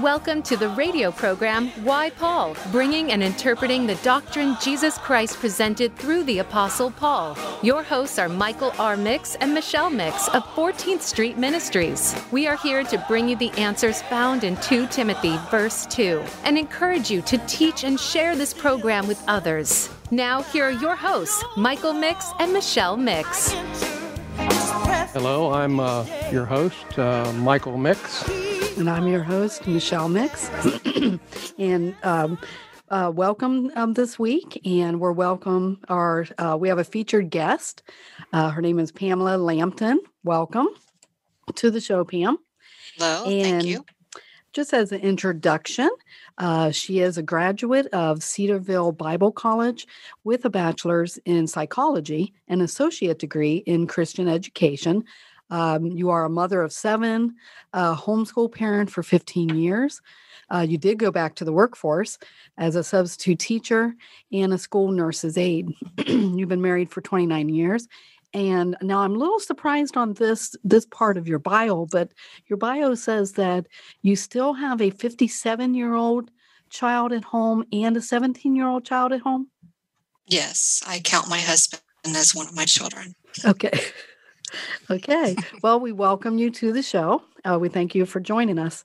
Welcome to the radio program Why Paul, bringing and interpreting the doctrine Jesus Christ presented through the Apostle Paul. Your hosts are Michael R. Mix and Michelle Mix of 14th Street Ministries. We are here to bring you the answers found in 2 Timothy, verse 2, and encourage you to teach and share this program with others. Now, here are your hosts, Michael Mix and Michelle Mix. Hello, I'm uh, your host, uh, Michael Mix. And I'm your host, Michelle Mix. and um, uh, welcome um, this week. And we're welcome our, uh, we have a featured guest. Uh, her name is Pamela Lampton. Welcome to the show, Pam. Hello, and thank you. Just as an introduction, uh, she is a graduate of Cedarville Bible College with a bachelor's in psychology and associate degree in Christian education. Um, you are a mother of seven, a homeschool parent for 15 years. Uh, you did go back to the workforce as a substitute teacher and a school nurse's aide. You've been married for 29 years. And now I'm a little surprised on this this part of your bio, but your bio says that you still have a 57 year old child at home and a 17 year old child at home. Yes, I count my husband as one of my children. Okay. Okay. Well, we welcome you to the show. Uh, we thank you for joining us.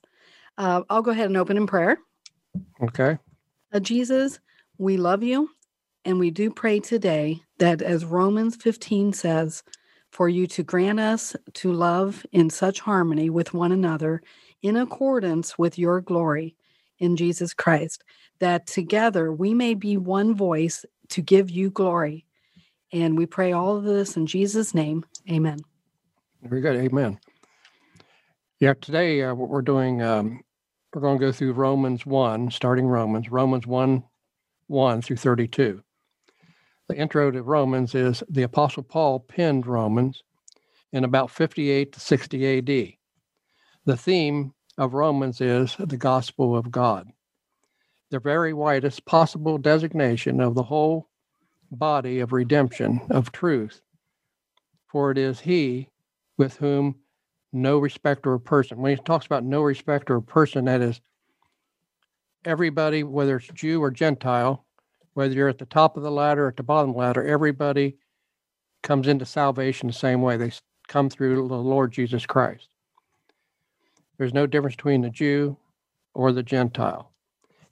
Uh, I'll go ahead and open in prayer. Okay. Uh, Jesus, we love you. And we do pray today that, as Romans 15 says, for you to grant us to love in such harmony with one another in accordance with your glory in Jesus Christ, that together we may be one voice to give you glory. And we pray all of this in Jesus' name. Amen. Very good. Amen. Yeah, today uh, what we're doing, um, we're going to go through Romans 1, starting Romans, Romans 1 1 through 32. The intro to Romans is the Apostle Paul penned Romans in about 58 to 60 AD. The theme of Romans is the gospel of God, the very widest possible designation of the whole body of redemption, of truth. For it is He with whom no respecter of person. When he talks about no respecter of person, that is everybody, whether it's Jew or Gentile, whether you're at the top of the ladder or at the bottom the ladder, everybody comes into salvation the same way. They come through the Lord Jesus Christ. There's no difference between the Jew or the Gentile.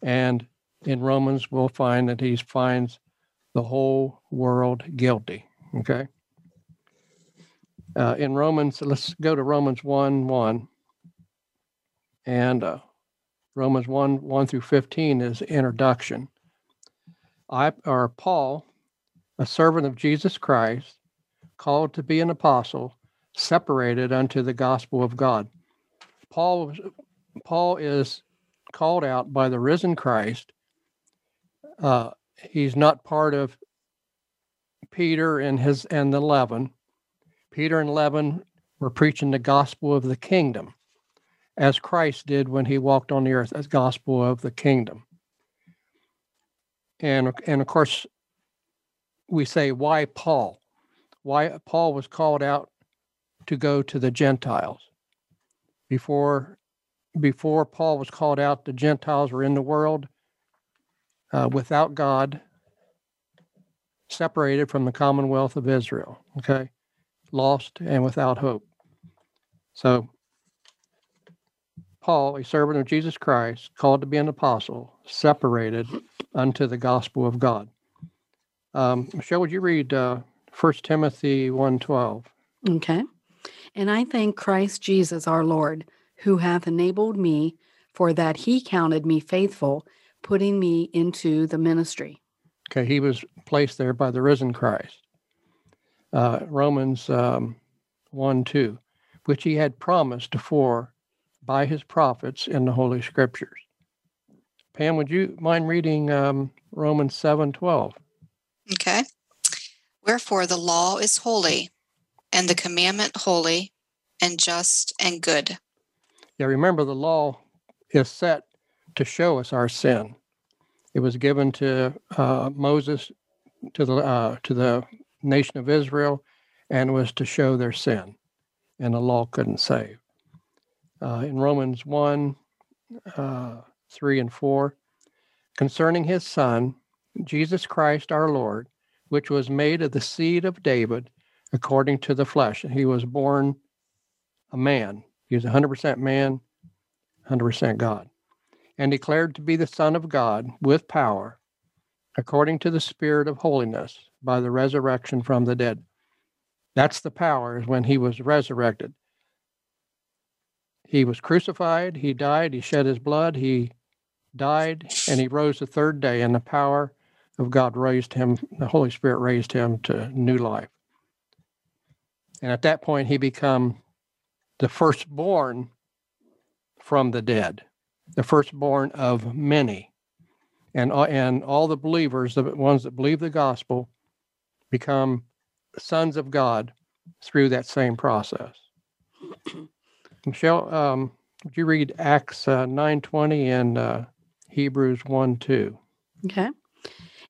And in Romans, we'll find that he finds the whole world guilty. Okay. Uh, in Romans, let's go to Romans 1 1. And uh, Romans 1 1 through 15 is introduction. I, or Paul, a servant of Jesus Christ, called to be an apostle, separated unto the gospel of God. Paul, Paul is called out by the risen Christ. Uh, he's not part of Peter and his and the eleven. Peter and eleven were preaching the gospel of the kingdom, as Christ did when he walked on the earth, as gospel of the kingdom. And and of course, we say why Paul? Why Paul was called out to go to the Gentiles before before Paul was called out, the Gentiles were in the world uh, without God, separated from the commonwealth of Israel. Okay, lost and without hope. So, Paul, a servant of Jesus Christ, called to be an apostle, separated unto the gospel of God. Um, Michelle, would you read uh, 1 Timothy 1.12? Okay. And I thank Christ Jesus our Lord, who hath enabled me, for that he counted me faithful, putting me into the ministry. Okay, he was placed there by the risen Christ. Uh, Romans um, 1 2, which he had promised afore by his prophets in the Holy Scriptures. Pam, would you mind reading um, Romans 7 12? Okay. Wherefore the law is holy, and the commandment holy, and just and good. Yeah, remember the law is set to show us our sin. It was given to uh, Moses, to the uh, to the nation of Israel, and was to show their sin, and the law couldn't save. Uh, in Romans one, uh, 3 and 4, concerning his Son, Jesus Christ our Lord, which was made of the seed of David according to the flesh. He was born a man. He was 100% man, 100% God, and declared to be the Son of God with power, according to the Spirit of holiness, by the resurrection from the dead. That's the power, is when he was resurrected. He was crucified, he died, he shed his blood, he died, and he rose the third day, and the power of God raised him, the Holy Spirit raised him to new life. And at that point, he become the firstborn from the dead, the firstborn of many. And, uh, and all the believers, the ones that believe the gospel, become sons of God through that same process. Michelle, um, would you read Acts uh, 9.20 and uh, Hebrews 1 2? Okay.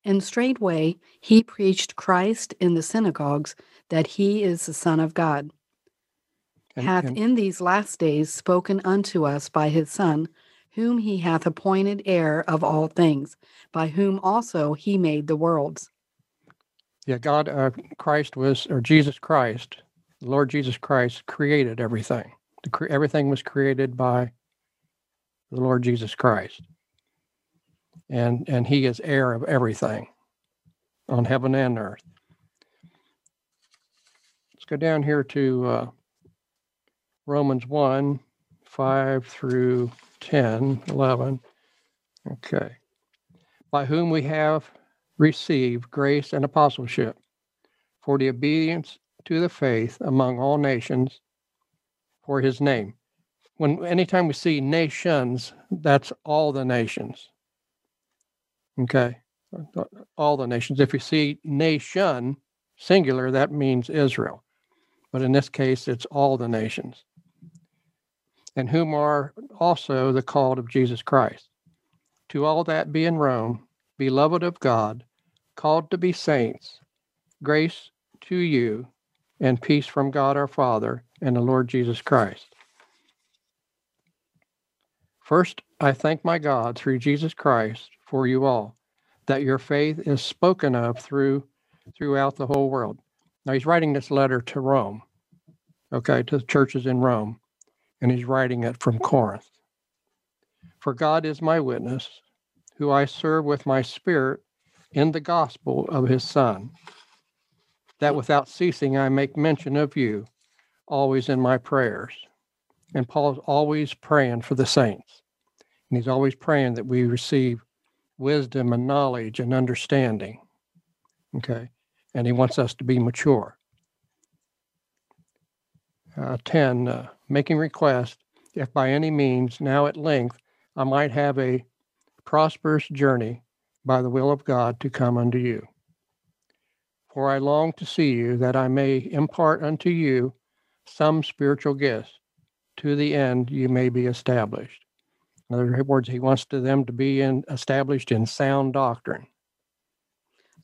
And straightway he preached Christ in the synagogues that he is the Son of God, And- hath and- in these last days spoken unto us by his Son, whom he hath appointed heir of all things, by whom also he made the worlds. Yeah, God, uh, Christ was, or Jesus Christ, the Lord Jesus Christ created everything. Cre- everything was created by the Lord Jesus Christ. And, and he is heir of everything on heaven and earth. Let's go down here to uh, Romans 1 5 through 10, 11. Okay. By whom we have received grace and apostleship for the obedience to the faith among all nations for his name. When anytime we see nations, that's all the nations. Okay. All the nations. If you see nation singular, that means Israel. But in this case, it's all the nations. And whom are also the called of Jesus Christ. To all that be in Rome, beloved of God, called to be saints, grace to you and peace from God our Father and the Lord Jesus Christ. First, I thank my God through Jesus Christ for you all, that your faith is spoken of through throughout the whole world. Now he's writing this letter to Rome, okay, to the churches in Rome, and he's writing it from Corinth. For God is my witness, who I serve with my spirit in the gospel of his Son, that without ceasing I make mention of you always in my prayers. And Paul's always praying for the saints. And he's always praying that we receive wisdom and knowledge and understanding. Okay. And he wants us to be mature. Uh, 10, uh, making request, if by any means now at length I might have a prosperous journey by the will of God to come unto you. For I long to see you, that I may impart unto you some spiritual gifts, to the end you may be established. In other words, he wants to them to be in, established in sound doctrine.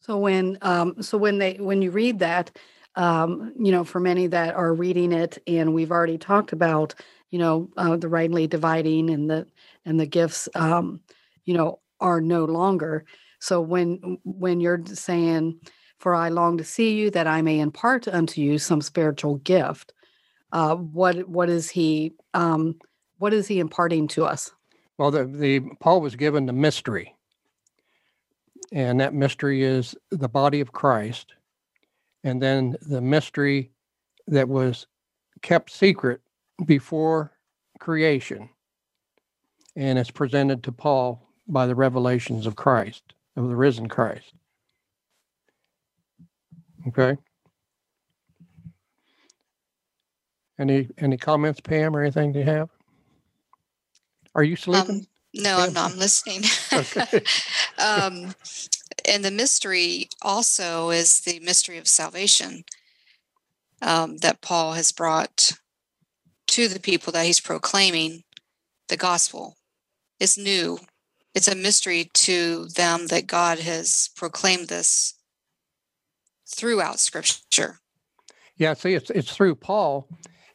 So when um, so when they when you read that, um, you know, for many that are reading it, and we've already talked about, you know, uh, the rightly dividing and the and the gifts, um, you know, are no longer. So when when you're saying, "For I long to see you, that I may impart unto you some spiritual gift," uh, what what is he um, what is he imparting to us? Well, the, the Paul was given the mystery, and that mystery is the body of Christ, and then the mystery that was kept secret before creation, and it's presented to Paul by the revelations of Christ, of the risen Christ. Okay. Any any comments, Pam, or anything you have? Are you sleeping? Um, no, I'm not. I'm listening. Okay. um, and the mystery also is the mystery of salvation um, that Paul has brought to the people that he's proclaiming the gospel. It's new. It's a mystery to them that God has proclaimed this throughout Scripture. Yeah, see, it's it's through Paul.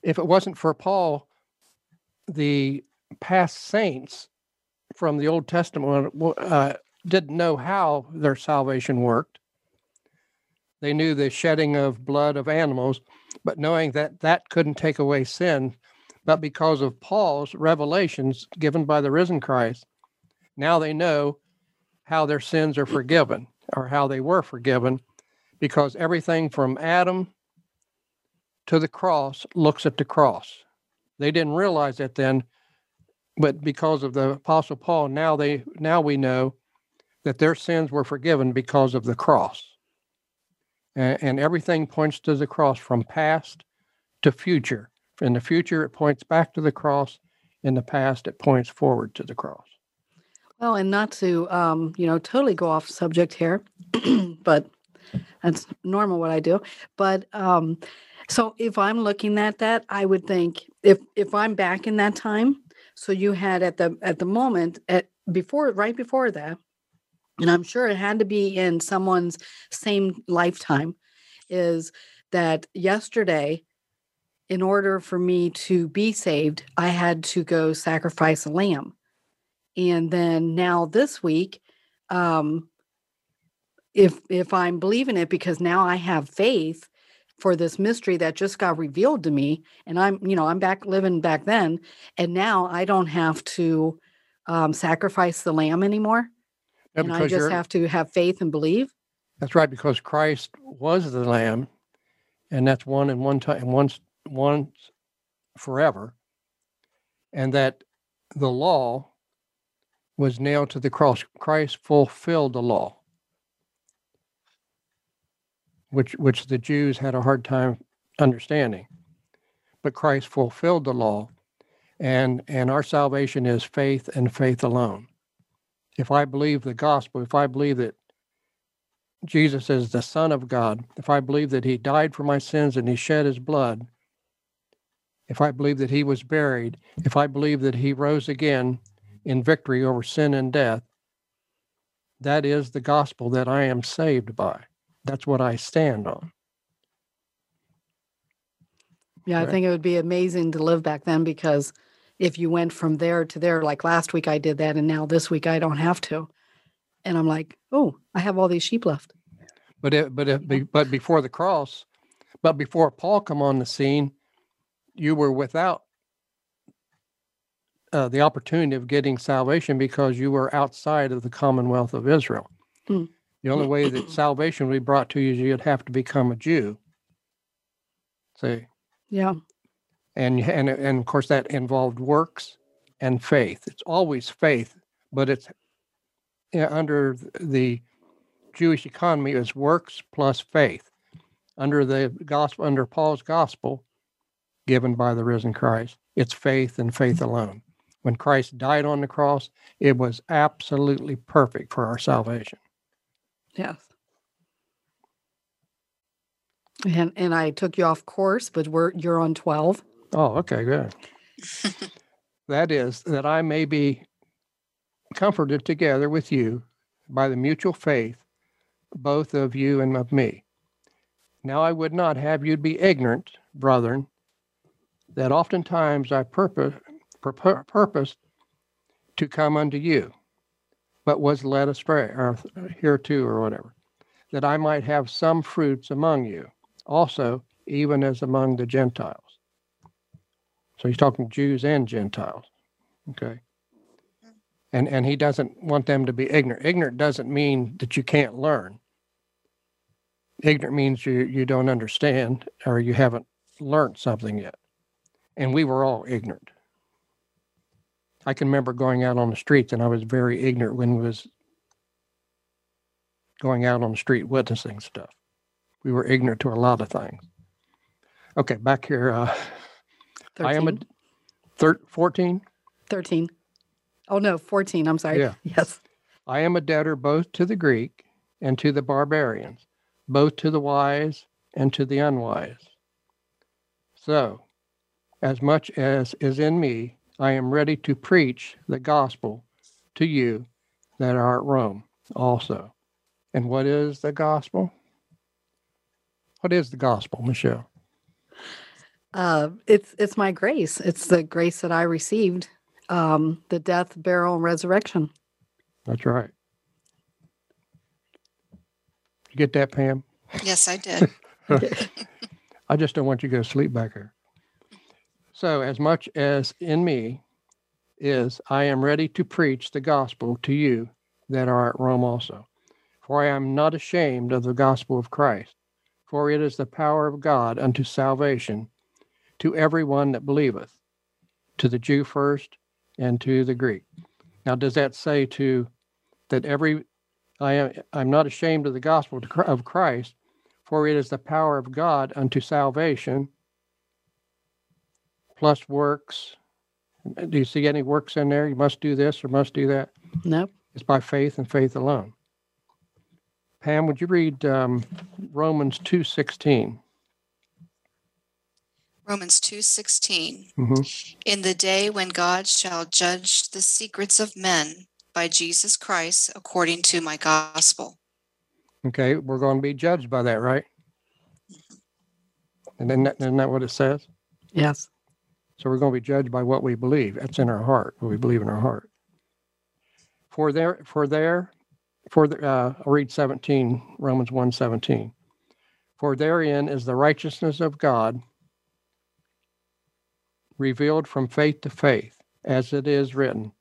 If it wasn't for Paul, the past saints from the Old Testament uh, didn't know how their salvation worked. They knew the shedding of blood of animals, but knowing that that couldn't take away sin, but because of Paul's revelations given by the risen Christ, now they know how their sins are forgiven or how they were forgiven because everything from Adam to the cross looks at the cross. They didn't realize that then, but because of the apostle Paul, now they now we know that their sins were forgiven because of the cross. And, and everything points to the cross from past to future. In the future, it points back to the cross. In the past, it points forward to the cross. Well, and not to um, you know totally go off subject here, but that's normal what I do. But um, so if I'm looking at that, I would think if if I'm back in that time, so you had at the at the moment at before right before that, and I'm sure it had to be in someone's same lifetime, is that yesterday, in order for me to be saved, I had to go sacrifice a lamb. And then now this week, um, if if I'm believing it because now I have faith for this mystery that just got revealed to me, and I'm you know I'm back living back then, and now I don't have to um, sacrifice the lamb anymore, Yeah, and I just have to have faith and believe. That's right, because Christ was the Lamb, and that's one and one time, once, once forever, and that the law was nailed to the cross. Christ fulfilled the law, which which the Jews had a hard time understanding, but Christ fulfilled the law, and and our salvation is faith and faith alone. If I believe the gospel, if I believe that Jesus is the Son of God, if I believe that He died for my sins and He shed His blood, if I believe that He was buried, if I believe that He rose again in victory over sin and death, that is the gospel that I am saved by. That's what I stand on. Yeah, I think it would be amazing to live back then because if you went from there to there, like last week I did that, and now this week I don't have to, and I'm like, oh, I have all these sheep left. But it, but it, but before the cross, but before Paul come on the scene, you were without uh, the opportunity of getting salvation because you were outside of the Commonwealth of Israel. Hmm. The only way that salvation would be brought to you is you'd have to become a Jew. See, Yeah, and and and of course that involved works and faith. It's always faith, but it's under the Jewish economy is works plus faith. Under the gospel, under Paul's gospel, given by the risen Christ, it's faith and faith alone. When Christ died on the cross, it was absolutely perfect for our salvation. yes. And and I took you off course, but we're you're on twelve. Oh, okay, good. that is, that I may be comforted together with you by the mutual faith, both of you and of me. Now I would not have you be ignorant, brethren, that oftentimes I purpose, purpo- purposed to come unto you, but was led astray, or hereto, or whatever, that I might have some fruits among you, also, even as among the Gentiles. So he's talking Jews and Gentiles. Okay. And and he doesn't want them to be ignorant. Ignorant doesn't mean that you can't learn. Ignorant means you you don't understand or you haven't learned something yet. And we were all ignorant. I can remember going out on the streets and I was very ignorant when was going out on the street witnessing stuff. We were ignorant to a lot of things. Okay, back here. Uh, 13. I am a thir- 14. 13. Oh no, 14. I'm sorry. Yeah. Yes. I am a debtor both to the Greek and to the barbarians, both to the wise and to the unwise. So, as much as is in me, I am ready to preach the gospel to you that are at Rome also. And what is the gospel? What is the gospel, Michelle? Uh, it's it's my grace. It's the grace that I received um, the death, burial, and resurrection. That's right. You get that, Pam? Yes, I did. I just don't want you to go to sleep back here. So, as much as in me is, I am ready to preach the gospel to you that are at Rome also. For I am not ashamed of the gospel of Christ, for it is the power of God unto salvation to everyone that believeth, to the Jew first, and to the Greek. Now, does that say to that every I am I'm not ashamed of the gospel of Christ, for it is the power of God unto salvation, plus works. Do you see any works in there? You must do this or must do that. Nope. It's by faith and faith alone. Pam, would you read um, Romans two sixteen? Romans 2:16 mm-hmm. In the day when God shall judge the secrets of men by Jesus Christ according to my gospel. Okay, we're going to be judged by that, right? Mm-hmm. And then that, isn't that what it says? Yes. So we're going to be judged by what we believe. That's in our heart, what we believe in our heart. For there, for there, for the, uh, I'll read 17, Romans 1 17. For therein is the righteousness of God revealed from faith to faith, as it is written,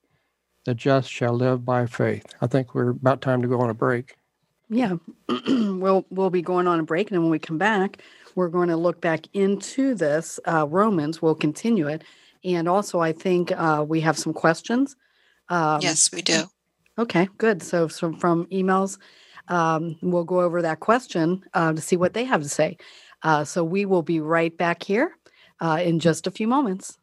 the just shall live by faith. I think we're about time to go on a break. Yeah, we'll we'll be going on a break, and then when we come back, we're going to look back into this uh, Romans. We'll continue it, and also I think uh, we have some questions. Um, yes, we do. Okay, good. So, so from emails, um, we'll go over that question uh, to see what they have to say. Uh, so we will be right back here uh, in just a few moments.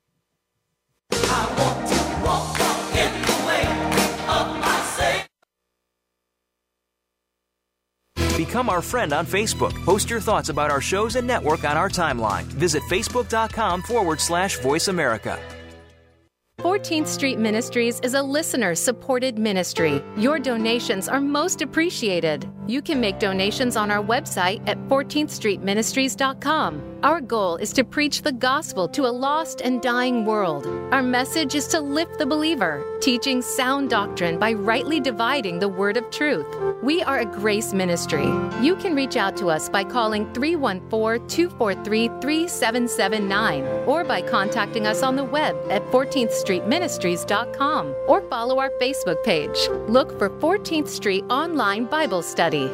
Become our friend on Facebook. Post your thoughts about our shows and network on our timeline. Visit facebook.com forward slash voice America. 14th Street Ministries is a listener supported ministry. Your donations are most appreciated. You can make donations on our website at 14thstreetministries.com. Our goal is to preach the gospel to a lost and dying world. Our message is to lift the believer, teaching sound doctrine by rightly dividing the word of truth. We are a grace ministry. You can reach out to us by calling 314 243 3779 or by contacting us on the web at 14thstreetministries.com or follow our Facebook page. Look for 14th Street Online Bible Study.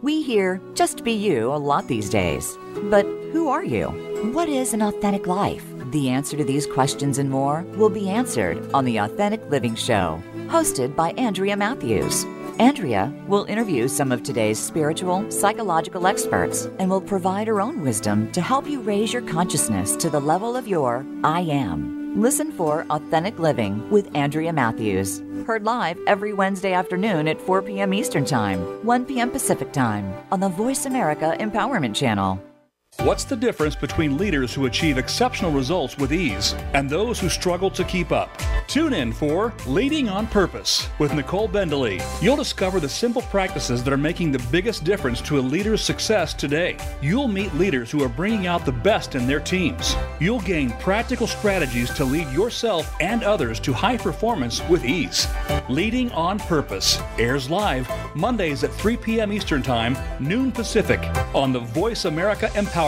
We hear just be you a lot these days. But who are you? What is an authentic life? The answer to these questions and more will be answered on the Authentic Living Show, hosted by Andrea Matthews. Andrea will interview some of today's spiritual, psychological experts and will provide her own wisdom to help you raise your consciousness to the level of your I am. Listen for Authentic Living with Andrea Matthews. Heard live every Wednesday afternoon at 4 p.m. Eastern Time, 1 p.m. Pacific Time on the Voice America Empowerment Channel. What's the difference between leaders who achieve exceptional results with ease and those who struggle to keep up? Tune in for Leading on Purpose with Nicole Bendaly. You'll discover the simple practices that are making the biggest difference to a leader's success today. You'll meet leaders who are bringing out the best in their teams. You'll gain practical strategies to lead yourself and others to high performance with ease. Leading on Purpose airs live Mondays at 3 p.m. Eastern Time, noon Pacific on the Voice America Empowerment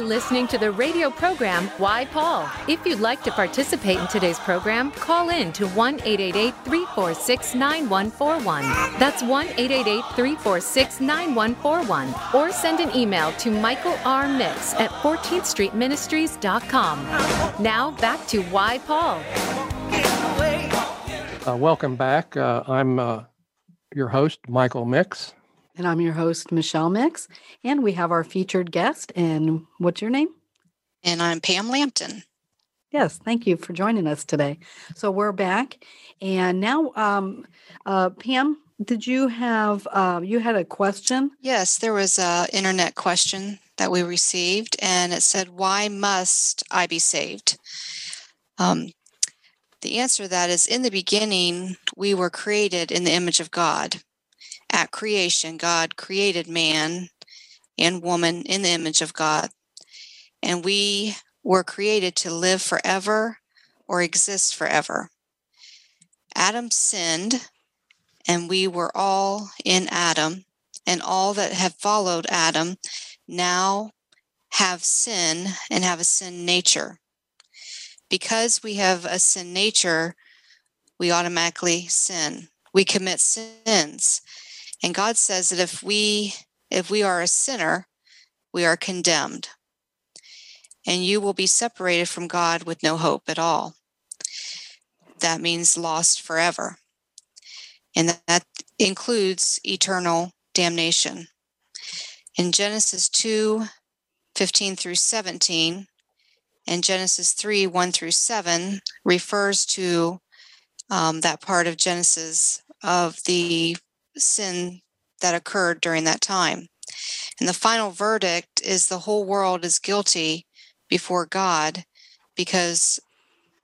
Are listening to the radio program Why Paul. If you'd like to participate in today's program, call in to 1 888 346 9141. That's 1 888 346 9141. Or send an email to Michael R. Mix at 14thstreetministries.com. Now back to Why Paul. Uh, welcome back. Uh, I'm uh, your host, Michael Mix. And I'm your host, Michelle Mix. And we have our featured guest. And what's your name? And I'm Pam Lampton. Yes, thank you for joining us today. So we're back. And now, um, uh, Pam, did you have, uh, you had a question? Yes, there was a internet question that we received, and it said, Why must I be saved? Um, the answer to that is in the beginning, we were created in the image of God. At creation, God created man and woman in the image of God. And we were created to live forever or exist forever. Adam sinned, and we were all in Adam, and all that have followed Adam now have sin and have a sin nature. Because we have a sin nature, we automatically sin. We commit sins. And God says that if we if we are a sinner, we are condemned. And you will be separated from God with no hope at all. That means lost forever. And that includes eternal damnation. In Genesis 2 15 through 17, and Genesis 3 1 through 7 refers to um, that part of Genesis of the sin that occurred during that time. And the final verdict is the whole world is guilty before God because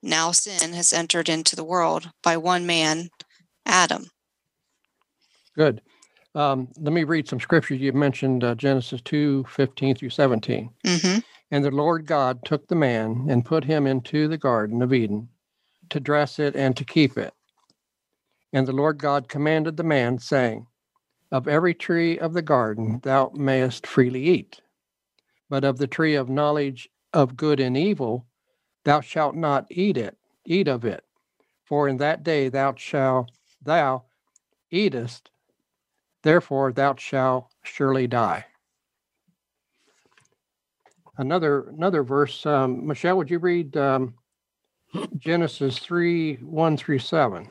now sin has entered into the world by one man, Adam. Good. Um, let me read some scriptures. You mentioned uh, Genesis 2 15 through 17. Mm-hmm. And the Lord God took the man and put him into the Garden of Eden to dress it and to keep it. And the Lord God commanded the man, saying, Of every tree of the garden thou mayest freely eat, but of the tree of knowledge of good and evil thou shalt not eat it, eat of it. For in that day thou shalt thou eatest, therefore thou shalt surely die. Another another verse, um, Michelle, would you read um, Genesis three one through seven?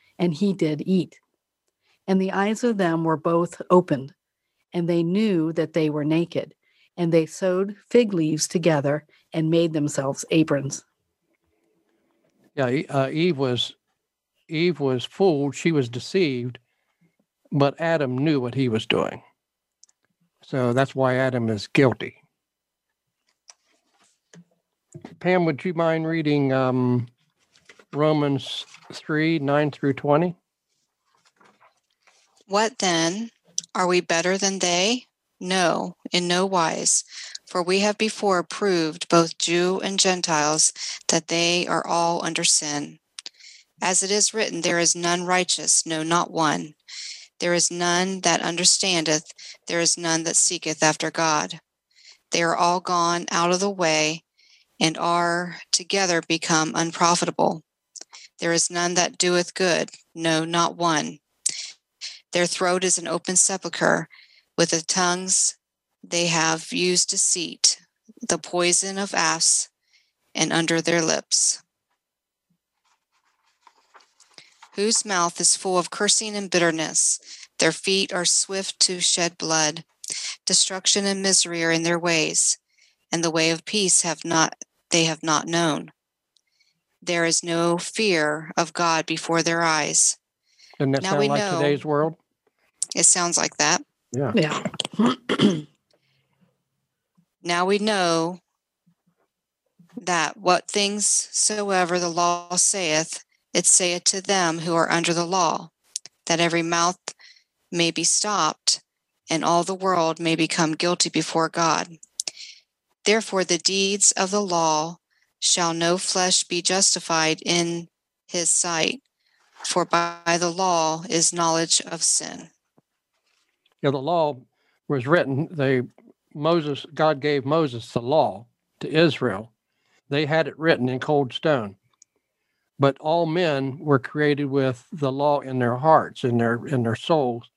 and he did eat. And the eyes of them were both opened, and they knew that they were naked, and they sewed fig leaves together and made themselves aprons. Yeah, uh, Eve was Eve was fooled; she was deceived, but Adam knew what he was doing. So that's why Adam is guilty. Pam, would you mind reading um, Romans 3 9 through 20? What then? Are we better than they? No, in no wise. For we have before proved, both Jew and Gentiles, that they are all under sin. As it is written, there is none righteous, no, not one. There is none that understandeth, there is none that seeketh after God. They are all gone out of the way and are together become unprofitable. There is none that doeth good, no, not one. Their throat is an open sepulchre. With the tongues they have used deceit, the poison of asps, and under their lips. Whose mouth is full of cursing and bitterness. Their feet are swift to shed blood. Destruction and misery are in their ways, and the way of peace have not they have not known. There is no fear of God before their eyes. Doesn't that Now sound we like know- today's world? It sounds like that. Yeah. Yeah. Now we know that what things soever the law saith, it saith to them who are under the law, that every mouth may be stopped, and all the world may become guilty before God. Therefore, the deeds of the law shall no flesh be justified in his sight, for by the law is knowledge of sin. Yeah, the law was written. They Moses, God gave Moses the law to Israel. They had it written in cold stone. But all men were created with the law in their hearts, in their in their souls.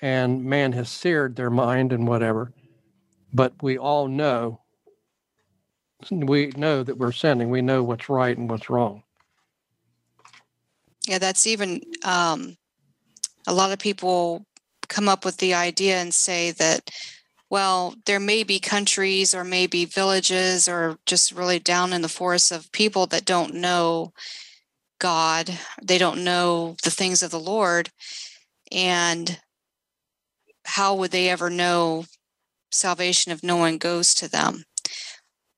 And man has seared their mind and whatever. But we all know we know that we're sinning. We know what's right and what's wrong. Yeah, that's even um, a lot of people come up with the idea and say that, well, there may be countries or maybe villages or just really down in the forest of people that don't know God, they don't know the things of the Lord. And how would they ever know salvation if no one goes to them?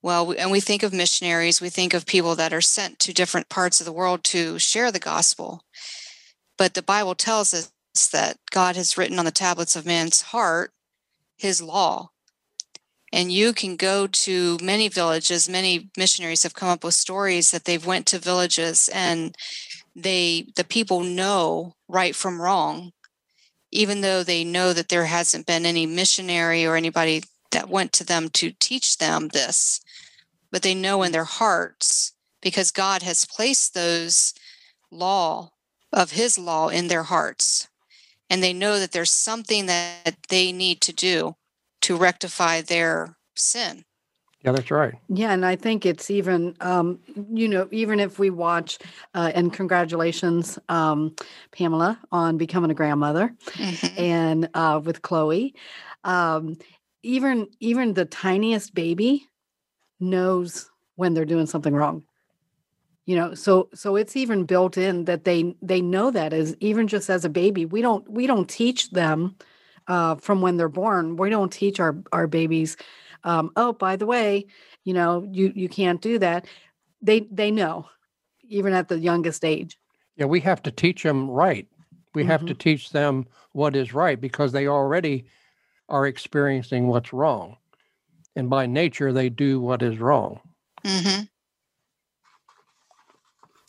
Well, and we think of missionaries, we think of people that are sent to different parts of the world to share the gospel. But the Bible tells us that God has written on the tablets of man's heart his law. And you can go to many villages, many missionaries have come up with stories that they've went to villages and they the people know right from wrong even though they know that there hasn't been any missionary or anybody that went to them to teach them this but they know in their hearts because God has placed those law of his law in their hearts. And they know that there's something that they need to do to rectify their sin. Yeah, that's right. Yeah, and I think it's even, um, you know, even if we watch, uh, and congratulations, um, Pamela, on becoming a grandmother, Mhm. and uh, with Chloe, um, even even the tiniest baby knows when they're doing something wrong. You know, so so it's even built in that they they know that as even just as a baby. We don't we don't teach them uh, from when they're born. We don't teach our our babies um, oh by the way you know you you can't do that they they know even at the youngest age Yeah, we have to teach them right. We have to teach them what is right because they already are experiencing what's wrong. And by nature, they do what is wrong. Mhm.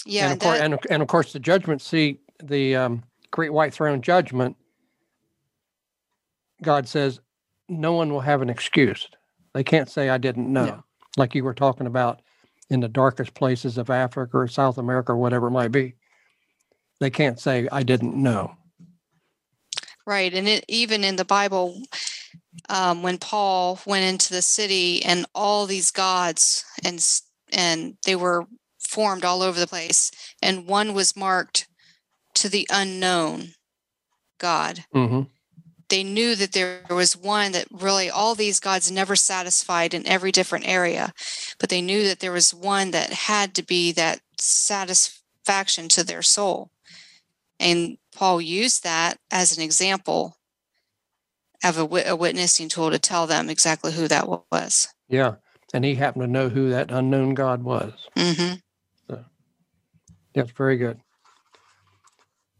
Yeah, and, of course, and, of- and of course, the judgment seat, the um, great white throne judgment, God says no one will have an excuse. They can't say, I didn't know. Yeah. Like you were talking about in the darkest places of Africa or South America or whatever it might be. They can't say, I didn't know. Right. And it, even in the Bible, um, when Paul went into the city and all these gods and and they were formed all over the place, and one was marked to the unknown God. hmm They knew that there was one that really all these gods never satisfied in every different area, but they knew that there was one that had to be that satisfaction to their soul. And Paul used that as an example of a, a witnessing tool to tell them exactly who that was. Yeah. And he happened to know who that unknown God was. Mm-hmm. That's very good.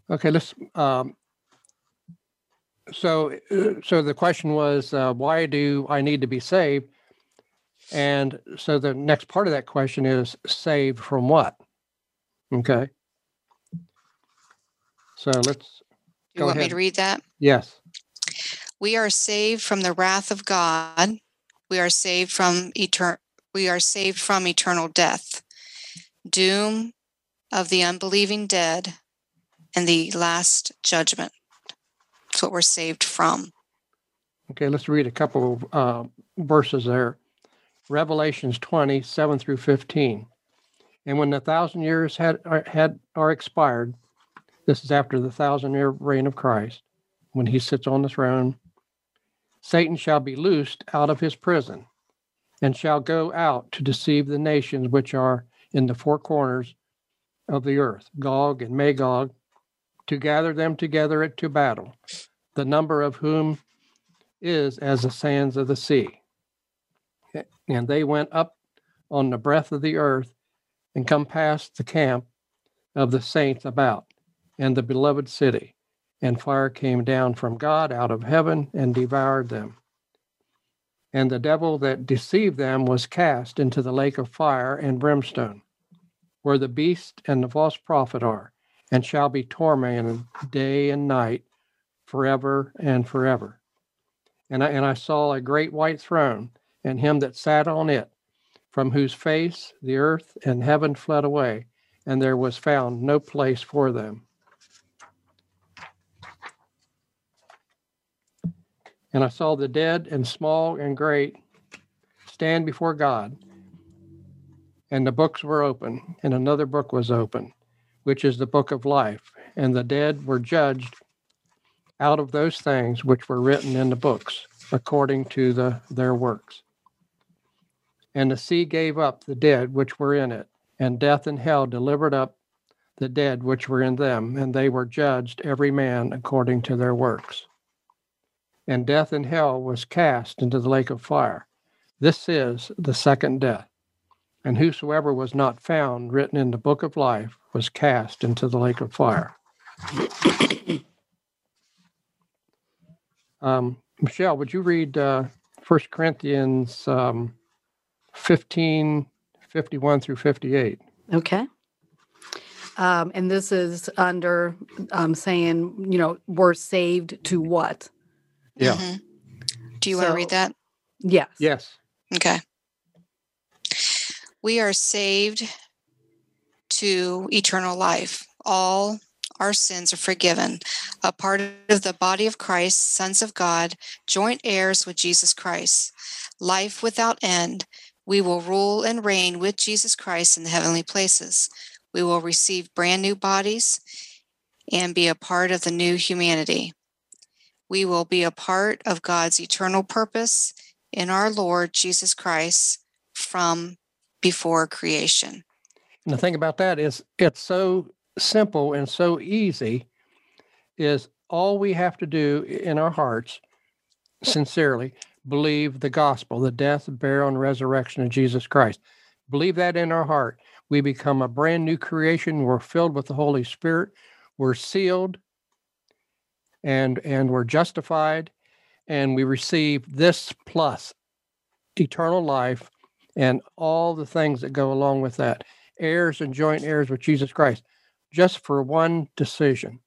Okay, let's. Um, so, uh, so the question was, uh, why do I need to be saved? And so the next part of that question is, saved from what? Okay. So let's. You Go want me to read that? Yes. We are saved from the wrath of God. We are saved from etern- we are saved from eternal death, doom of the unbelieving dead, and the last judgment. That's what we're saved from. Okay, let's read a couple of uh, verses there. Revelations 20, 7 through 15. And when the thousand years had, are- had are expired, this is after the thousand year reign of Christ, when he sits on the throne, Satan shall be loosed out of his prison and shall go out to deceive the nations which are in the four corners of the earth, Gog and Magog, to gather them together to battle, the number of whom is as the sands of the sea. And they went up on the breadth of the earth and come past the camp of the saints about and the beloved city. And fire came down from God out of heaven and devoured them. And the devil that deceived them was cast into the lake of fire and brimstone, where the beast and the false prophet are, and shall be tormented day and night forever and forever. And I, and I saw a great white throne, and him that sat on it, from whose face the earth and heaven fled away, and there was found no place for them. And I saw the dead and small and great stand before God. And the books were open, and another book was open, which is the book of life. And the dead were judged out of those things which were written in the books, according to the, their works. And the sea gave up the dead which were in it, and death and hell delivered up the dead which were in them, and they were judged every man according to their works and death and hell was cast into the lake of fire. This is the second death. And whosoever was not found written in the book of life was cast into the lake of fire. um, Michelle, would you read uh, 1 Corinthians um, 15, 51 through 58? Okay. Um, and this is under um, saying, you know, we're saved to what? Yeah. Mhm. Do you want to read that? Yes. Yes. Okay. We are saved to eternal life. All our sins are forgiven. A part of the body of Christ, sons of God, joint heirs with Jesus Christ. Life without end. We will rule and reign with Jesus Christ in the heavenly places. We will receive brand new bodies and be a part of the new humanity. We will be a part of God's eternal purpose in our Lord Jesus Christ from before creation. And the thing about that is it's so simple and so easy is all we have to do in our hearts sincerely believe the gospel, the death, burial, and resurrection of Jesus Christ. Believe that in our heart. We become a brand new creation. We're filled with the Holy Spirit. We're sealed and and we're justified and we receive this plus eternal life and all the things that go along with that heirs and joint heirs with jesus christ just for one decision.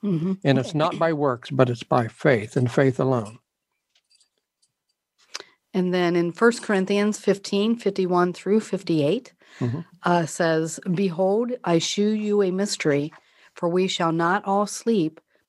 Hmm and it's not by works but it's by faith and faith alone. And then in 1 Corinthians 15, 51 through 58, Mhm. uh, says, Behold, I shew you a mystery, for we shall not all sleep,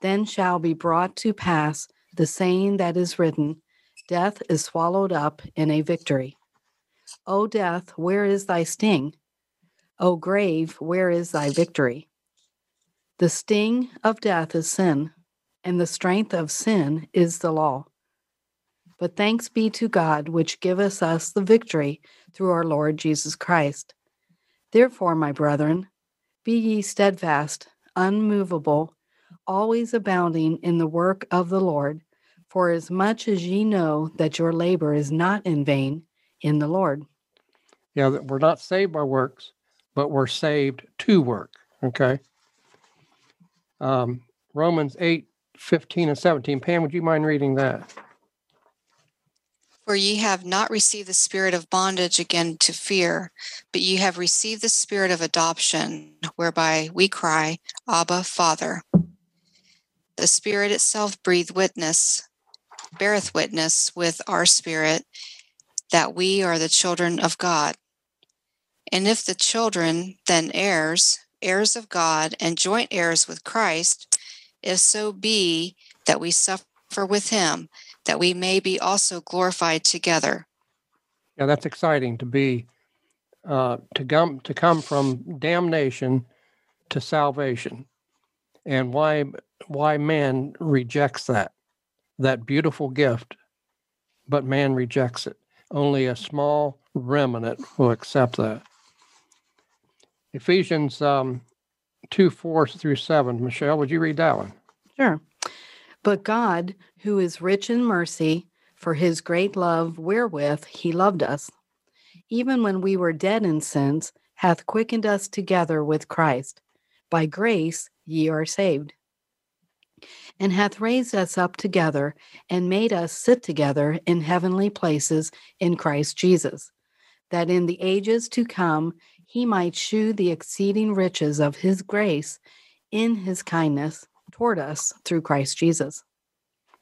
then shall be brought to pass the saying that is written Death is swallowed up in a victory. O death, where is thy sting? O grave, where is thy victory? The sting of death is sin, and the strength of sin is the law. But thanks be to God, which giveth us the victory through our Lord Jesus Christ. Therefore, my brethren, be ye steadfast, unmovable, always abounding in the work of the Lord, for as much as ye know that your labor is not in vain in the Lord. yeah that we're not saved by works but we're saved to work okay um, romans 8 15 and 17 pam would you mind reading that For ye have not received the spirit of bondage again to fear, but ye have received the spirit of adoption, whereby we cry, Abba, Father. The Spirit itself breathe witness, beareth witness with our spirit that we are the children of God. And if the children, then heirs, heirs of God, and joint heirs with Christ, if so be that we suffer with him, that we may be also glorified together. Yeah, that's exciting to be uh, to come to come from damnation to salvation, and why why man rejects that that beautiful gift, but man rejects it. Only a small remnant will accept that. Ephesians um, 2 4 through 7. Michelle, would you read that one? Sure. But God, who is rich in mercy, for his great love wherewith he loved us, even when we were dead in sins, hath quickened us together with Christ. By grace ye are saved. And hath raised us up together and made us sit together in heavenly places in Christ Jesus, that in the ages to come he might shew the exceeding riches of his grace in his kindness toward us through Christ Jesus.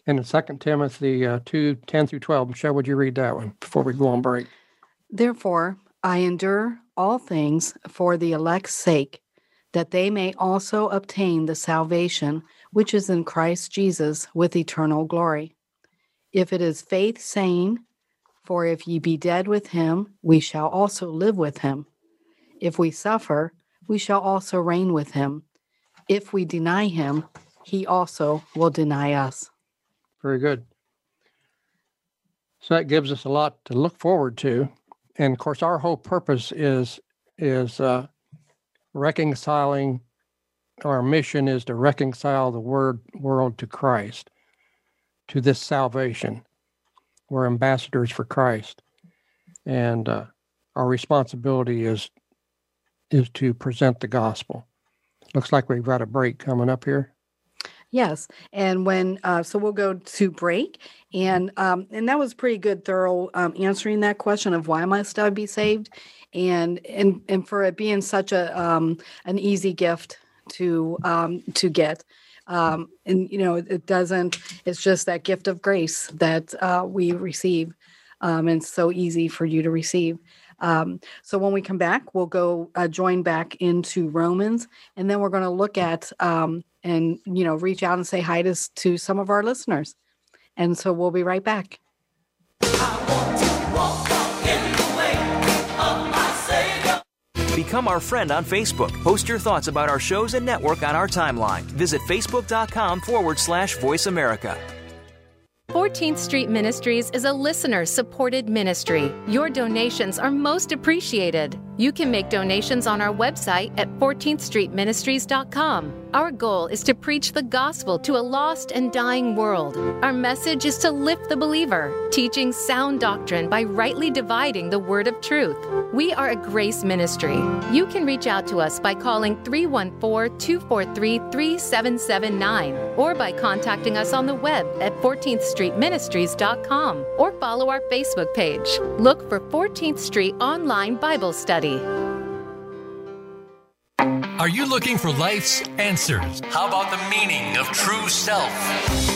And in 2 Timothy uh, 2 10 through 12, Michelle, would you read that one before we go on break? Therefore, I endure all things for the elect's sake, that they may also obtain the salvation which is in Christ Jesus with eternal glory. If it is faith saying, For if ye be dead with him, we shall also live with him. If we suffer, we shall also reign with him. If we deny him, he also will deny us. Very good. So that gives us a lot to look forward to, and of course, our whole purpose is is uh, reconciling. Our mission is to reconcile the word world to Christ, to this salvation. We're ambassadors for Christ, and uh, our responsibility is is to present the gospel. Looks like we've got a break coming up here. Yes, and when uh, so we'll go to break, and um, and that was pretty good, thorough um, answering that question of why must I be saved, and and and for it being such a um, an easy gift to um, to get, um, and you know it doesn't. It's just that gift of grace that uh, we receive, um, and so easy for you to receive. Um, so when we come back, we'll go uh, join back into Romans, and then we're going to look at um, and you know reach out and say hi to, to some of our listeners. And so we'll be right back. Become our friend on Facebook. Post your thoughts about our shows and network on our timeline. Visit facebook.com forward slash voice America. 14th Street Ministries is a listener supported ministry. Your donations are most appreciated. You can make donations on our website at 14thstreetministries.com. Our goal is to preach the gospel to a lost and dying world. Our message is to lift the believer, teaching sound doctrine by rightly dividing the word of truth. We are a grace ministry. You can reach out to us by calling 314 243 3779 or by contacting us on the web at 14thstreetministries.com or follow our Facebook page. Look for 14th Street Online Bible Study. Are you looking for life's answers? How about the meaning of true self?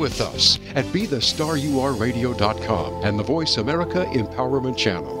with us at BeTheStarYouAreRadio.com and the Voice America Empowerment Channel.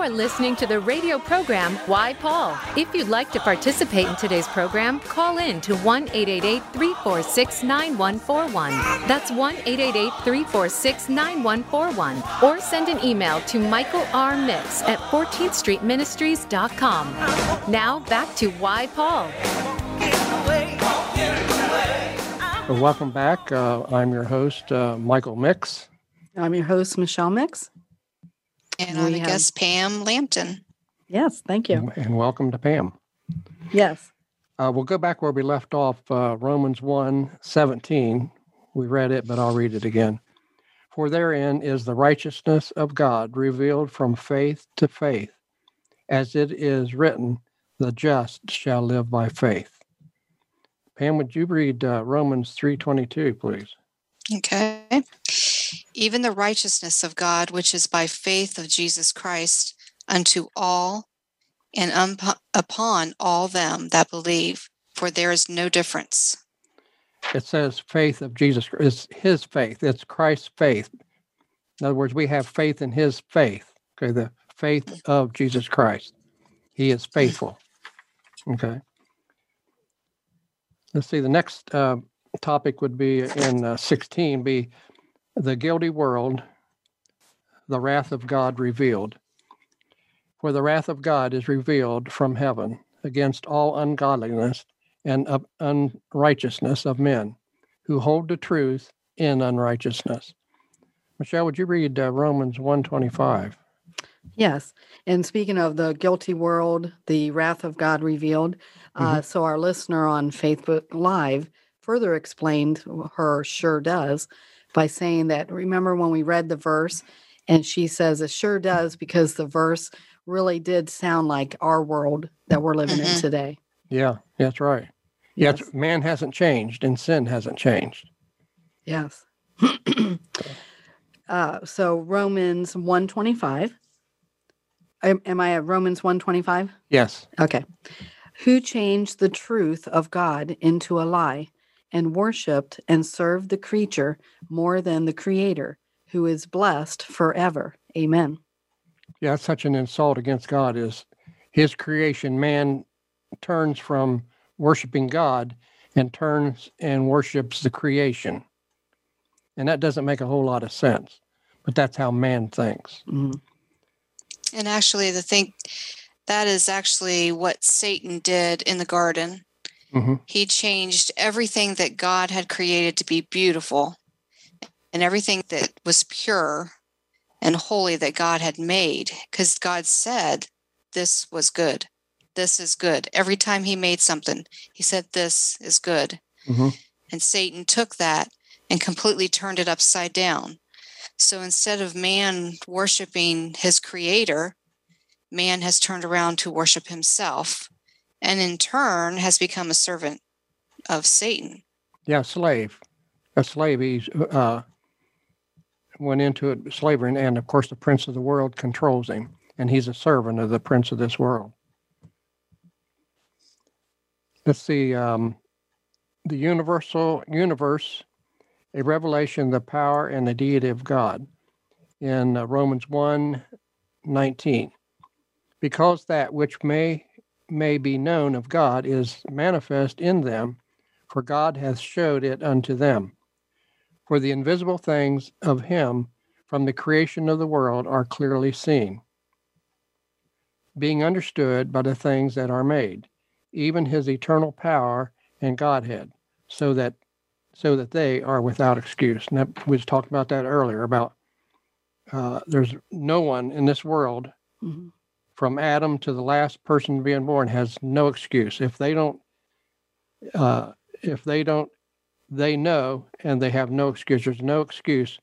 You are listening to the radio program Why Paul. If you'd like to participate in today's program, call in to 1 888 346 9141. That's 1 888 346 9141. Or send an email to Michael R. Mix at 14th Street Ministries.com. Now back to Why Paul. Welcome back. Uh, I'm your host, uh, Michael Mix. I'm your host, Michelle Mix. And We I'm a have- guest, Pam Lampton. Yes, thank you. And welcome to Pam. Yes. Uh, we'll go back where we left off, uh, Romans 1 17. We read it, but I'll read it again. For therein is the righteousness of God revealed from faith to faith, as it is written, the just shall live by faith. Pam, would you read uh, Romans 3:22, please? Okay. Even the righteousness of God, which is by faith of Jesus Christ, unto all and upon all them that believe, for there is no difference. It says faith of Jesus. is his faith. It's Christ's faith. In other words, we have faith in his faith. Okay, the faith of Jesus Christ. He is faithful. Okay. Let's see. The next uh, topic would be in uh, 16 be the guilty world, the wrath of God revealed. For the wrath of God is revealed from heaven against all ungodliness and unrighteousness of men who hold the truth in unrighteousness. Michelle, would you read uh, Romans 125? Yes. And speaking of the guilty world, the wrath of God revealed. Uh, so our listener on Facebook Live further explained her sure does by saying that remember when we read the verse and she says it sure does because the verse really did sound like our world that we're living in Mhm. today. Yeah, that's right. Yes. it's- man hasn't changed and sin hasn't changed. Yes. uh, so Romans 125. Am, am I at Romans 125? Yes. Okay. Who changed the truth of God into a lie and worshiped and served the creature more than the creator, who is blessed forever. Amen. Yeah, that's such an insult against God is his creation. Man turns from worshiping God and turns and worships the creation. And that doesn't make a whole lot of sense. But that's how man thinks. Mhm. And actually, the thing that is actually what Satan did in the garden. Hmm He changed everything that God had created to be beautiful and everything that was pure and holy that God had made, because God said this was good. This is good. Every time he made something, he said, This is good. hmm And Satan took that and completely turned it upside down. So instead of man worshiping his creator, man has turned around to worship himself and in turn has become a servant of Satan. Yeah, slave. A slave. He's uh, went into it, slavery, and, of course the prince of the world controls him, and he's a servant of the prince of this world. Let's see. Um, the universal universe, a revelation of the power and the deity of God, in uh, Romans 1, 19. Because that which may may be known of God is manifest in them for God hath showed it unto them. For the invisible things of him from the creation of the world are clearly seen, being understood by the things that are made, even his eternal power and Godhead, so that so that they are without excuse. And that, we talking about that earlier about uh, there's no one in this world Mhm. From Adam to the last person being born has no excuse. If they don't, uh, if they don't, they know and they have no excuse. There's no excuse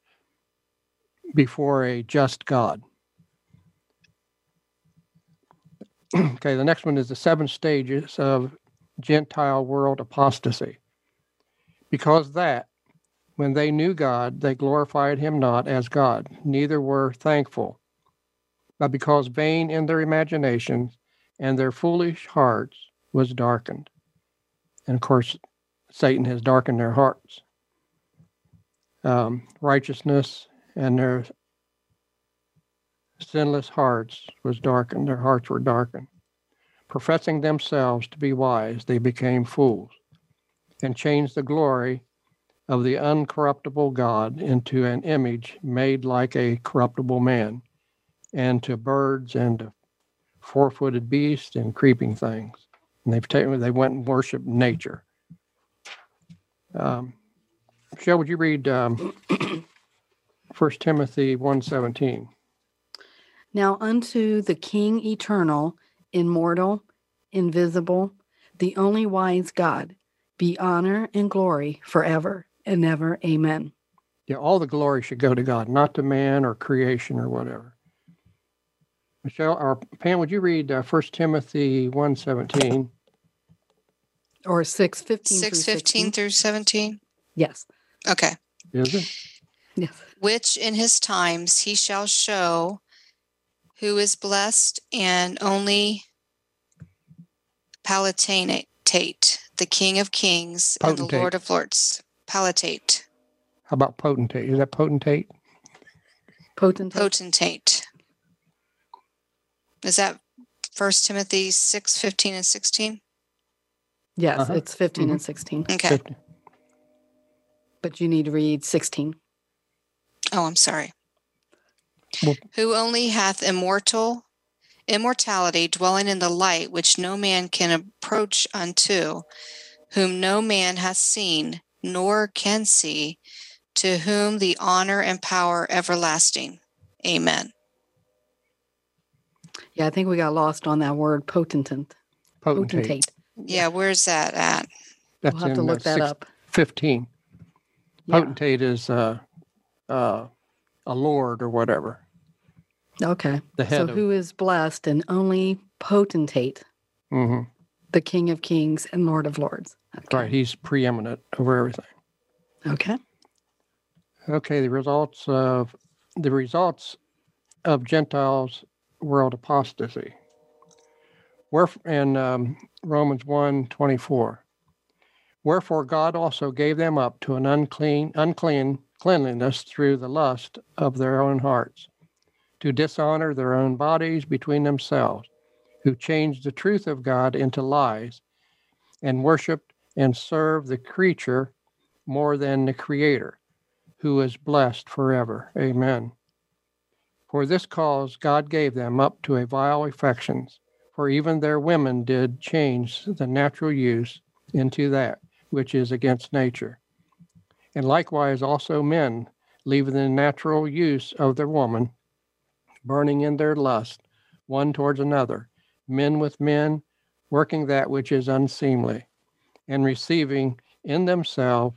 before a just God. okay, the next one is the seven stages of Gentile world apostasy. Because that, when they knew God, they glorified him not as God, neither were thankful but because vain in their imaginations and their foolish hearts was darkened. And of course, Satan has darkened their hearts. Um, righteousness and their sinless hearts was darkened. Their hearts were darkened. Professing themselves to be wise, they became fools and changed the glory of the uncorruptible God into an image made like a corruptible man, and to birds and to four footed beasts and creeping things. And they've taken they went and worshiped nature. Um, Michelle, would you read um, 1 Timothy 1.17? Now unto the King eternal, immortal, invisible, the only wise God, be honor and glory forever and ever. Amen. Yeah, all the glory should go to God, not to man or creation or whatever. Michelle or Pam, would you read uh, 1 Timothy 1.17? Or 615 6 15 through 17. Yes. Okay. Is it? Yes. Which in his times he shall show who is blessed and only palatinate, the King of kings and the Lord of lords. Palatate, How about potentate? Is that potentate? Potentate. potentate. Is that First Timothy 6 15 and 16? yes, Uh-huh. it's 15 Mhm. and 16. Okay. 50. But you need to read 16. Oh, I'm sorry. Well- Who only hath immortal immortality dwelling in the light which no man can approach unto, whom no man hath seen, nor can see, to whom the honor and power everlasting. Amen. Yeah, I think we got lost on that word potentate. Potentate. Potentate. Yeah, where's that at? That's We'll have to uh, look that six- up. 15. Yeah. Potentate is uh, uh, a lord or whatever. Okay. The head So of. who is blessed and only potentate, mm-hmm. the King of Kings and Lord of Lords? Okay. Right. He's preeminent over everything. Okay. Okay. The results of the results of Gentiles world apostasy. Where in um, Romans 1 24. Wherefore God also gave them up to an unclean, unclean cleanliness through the lust of their own hearts, to dishonor their own bodies between themselves, who changed the truth of God into lies, and worshiped and served the creature more than the Creator, who is blessed forever. Amen. For this cause God gave them up to a vile affections, for even their women did change the natural use into that which is against nature. And likewise also men, leaving the natural use of their woman, burning in their lust one towards another, men with men, working that which is unseemly, and receiving in themselves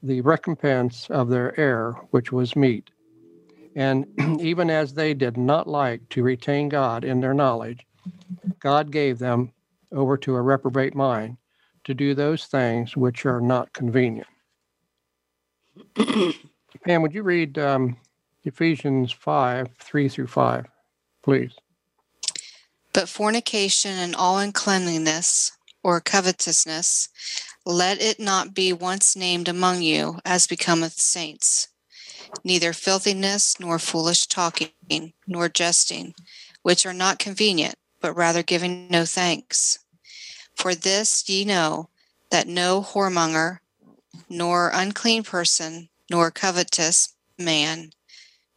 the recompense of their error, which was meat. And even as they did not like to retain God in their knowledge, God gave them over to a reprobate mind to do those things which are not convenient. Pam, would you read um, Ephesians 5 3 through 5, please? But fornication and all uncleanliness or covetousness, let it not be once named among you as becometh saints, neither filthiness, nor foolish talking, nor jesting, which are not convenient, but rather giving no thanks. For this ye know that no whoremonger, nor unclean person, nor covetous man,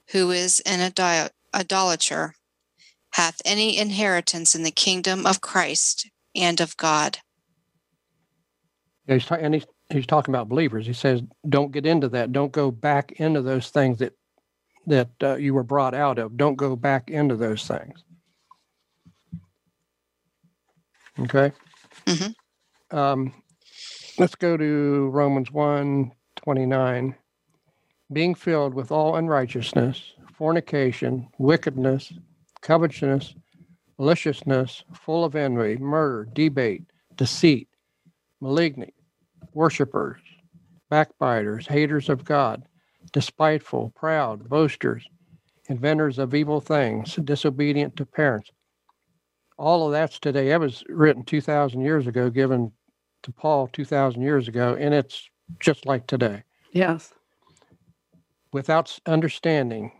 who is an idol- idolater, hath any inheritance in the kingdom of Christ and of God. Yeah, he's ta- and he's, he's talking about believers. He says, don't get into that. Don't go back into those things that that uh, you were brought out of. Don't go back into those things. Okay. Mhm. Um, let's go to Romans 1 29. Being filled with all unrighteousness, fornication, wickedness, covetousness, maliciousness, full of envy, murder, debate, deceit, malignant, worshippers, backbiters, haters of God, despiteful, proud, boasters, inventors of evil things, disobedient to parents. All of that's today. That was written 2,000 years ago, given to Paul 2,000 years ago, and it's just like today. Yes. Without understanding,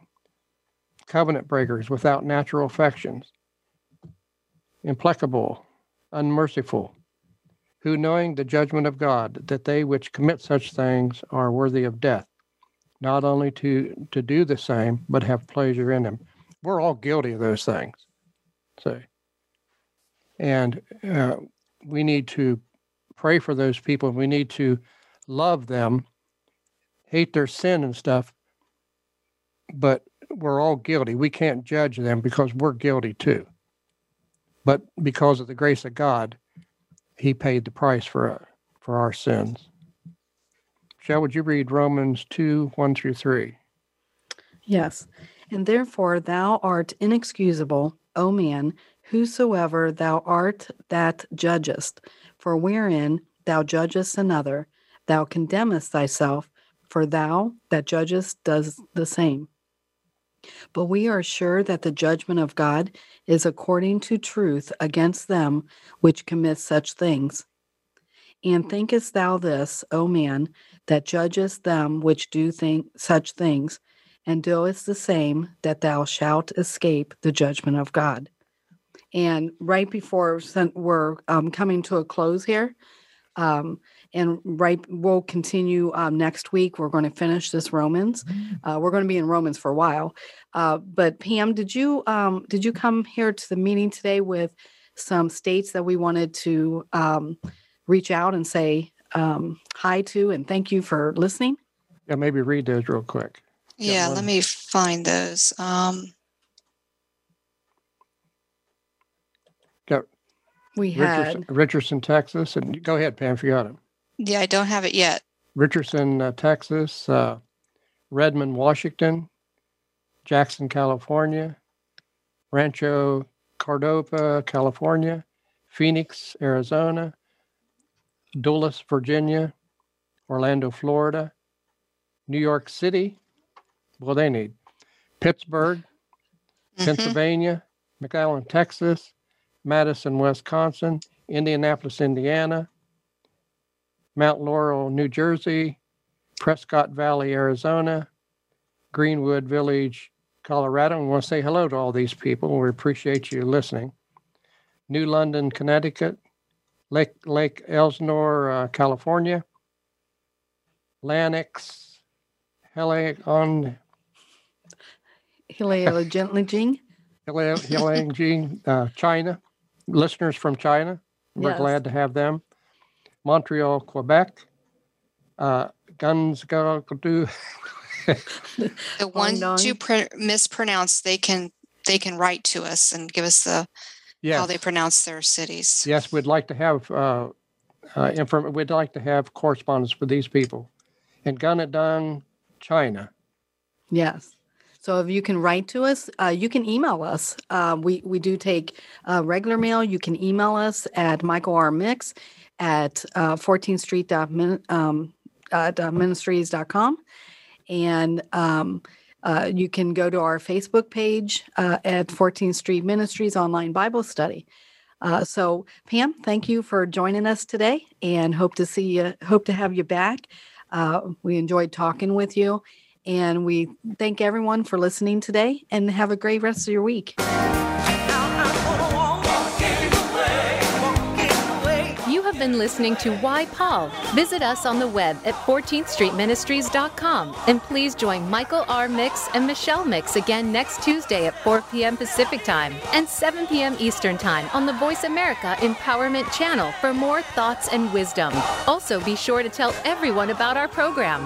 covenant breakers without natural affections, implacable, unmerciful, who knowing the judgment of God, that they which commit such things are worthy of death, not only to, to do the same, but have pleasure in them. We're all guilty of those things. So, and uh, we need to pray for those people. We need to love them, hate their sin and stuff, but we're all guilty. We can't judge them because we're guilty too. But because of the grace of God, He paid the price for for our sins. Shall would you read Romans two one through three? Yes. And therefore thou art inexcusable, O man, whosoever thou art that judgest. For wherein thou judgest another, thou condemnest thyself, for thou that judgest does the same. But we are sure that the judgment of God is according to truth against them which commit such things. And thinkest thou this, O man, that judgest them which do think such things, and doest the same, that thou shalt escape the judgment of God? And right before we're um, coming to a close here, um, and right we'll continue um, next week. We're going to finish this romans. Mm-hmm. uh, we're going to be in romans for a while. Uh, but pam did you um, did you come here to the meeting today with some states that we wanted to um, reach out and say um, hi to and thank you for listening? Yeah maybe read those real quick. Yeah, let me find those um, got we Richardson, had Richardson, Texas, and go ahead, Pam, if you got it. Yeah, I don't have it yet. Richardson, uh, Texas, uh, Redmond, Washington, Jackson, California, Rancho Cordova, California, Phoenix, Arizona, Dulles, Virginia, Orlando, Florida, New York City. Well, they need Pittsburgh, mm-hmm. Pennsylvania, McAllen, Texas, Madison, Wisconsin, Indianapolis, Indiana, Mount Laurel, New Jersey, Prescott Valley, Arizona, Greenwood Village, Colorado. We want to say hello to all these people. We appreciate you listening. New London, Connecticut, Lake Lake Elsinore, uh, California, Lanix, Helion, Heliojing, Heliojing, uh, China. Listeners from China, we're yes. glad to have them. Montreal, Quebec. Uh, Guns go do. the ones you pr- mispronounce, they can they can write to us and give us the yes. how they pronounce their cities. Yes, we'd like to have uh, uh, inform- We'd like to have correspondence with these people in Gunadong, China. Yes. So if you can write to us, uh, you can email us. Uh, we we do take uh, regular mail. You can email us at Michael R Mix at uh, 14th Street um, at ministries.com. And um, uh, you can go to our Facebook page uh, at 14th Street Ministries Online Bible Study. Uh, so, Pam, thank you for joining us today, and hope to see you. Hope to have you back. Uh, we enjoyed talking with you, and we thank everyone for listening today. And have a great rest of your week. Been listening to Why Paul. Visit us on the web at 14thstreetministries.com. And please join Michael R. Mix and Michelle Mix again next Tuesday at 4 p.m. Pacific Time and 7 p.m. Eastern Time on the Voice America Empowerment Channel for more thoughts and wisdom. Also, be sure to tell everyone about our program.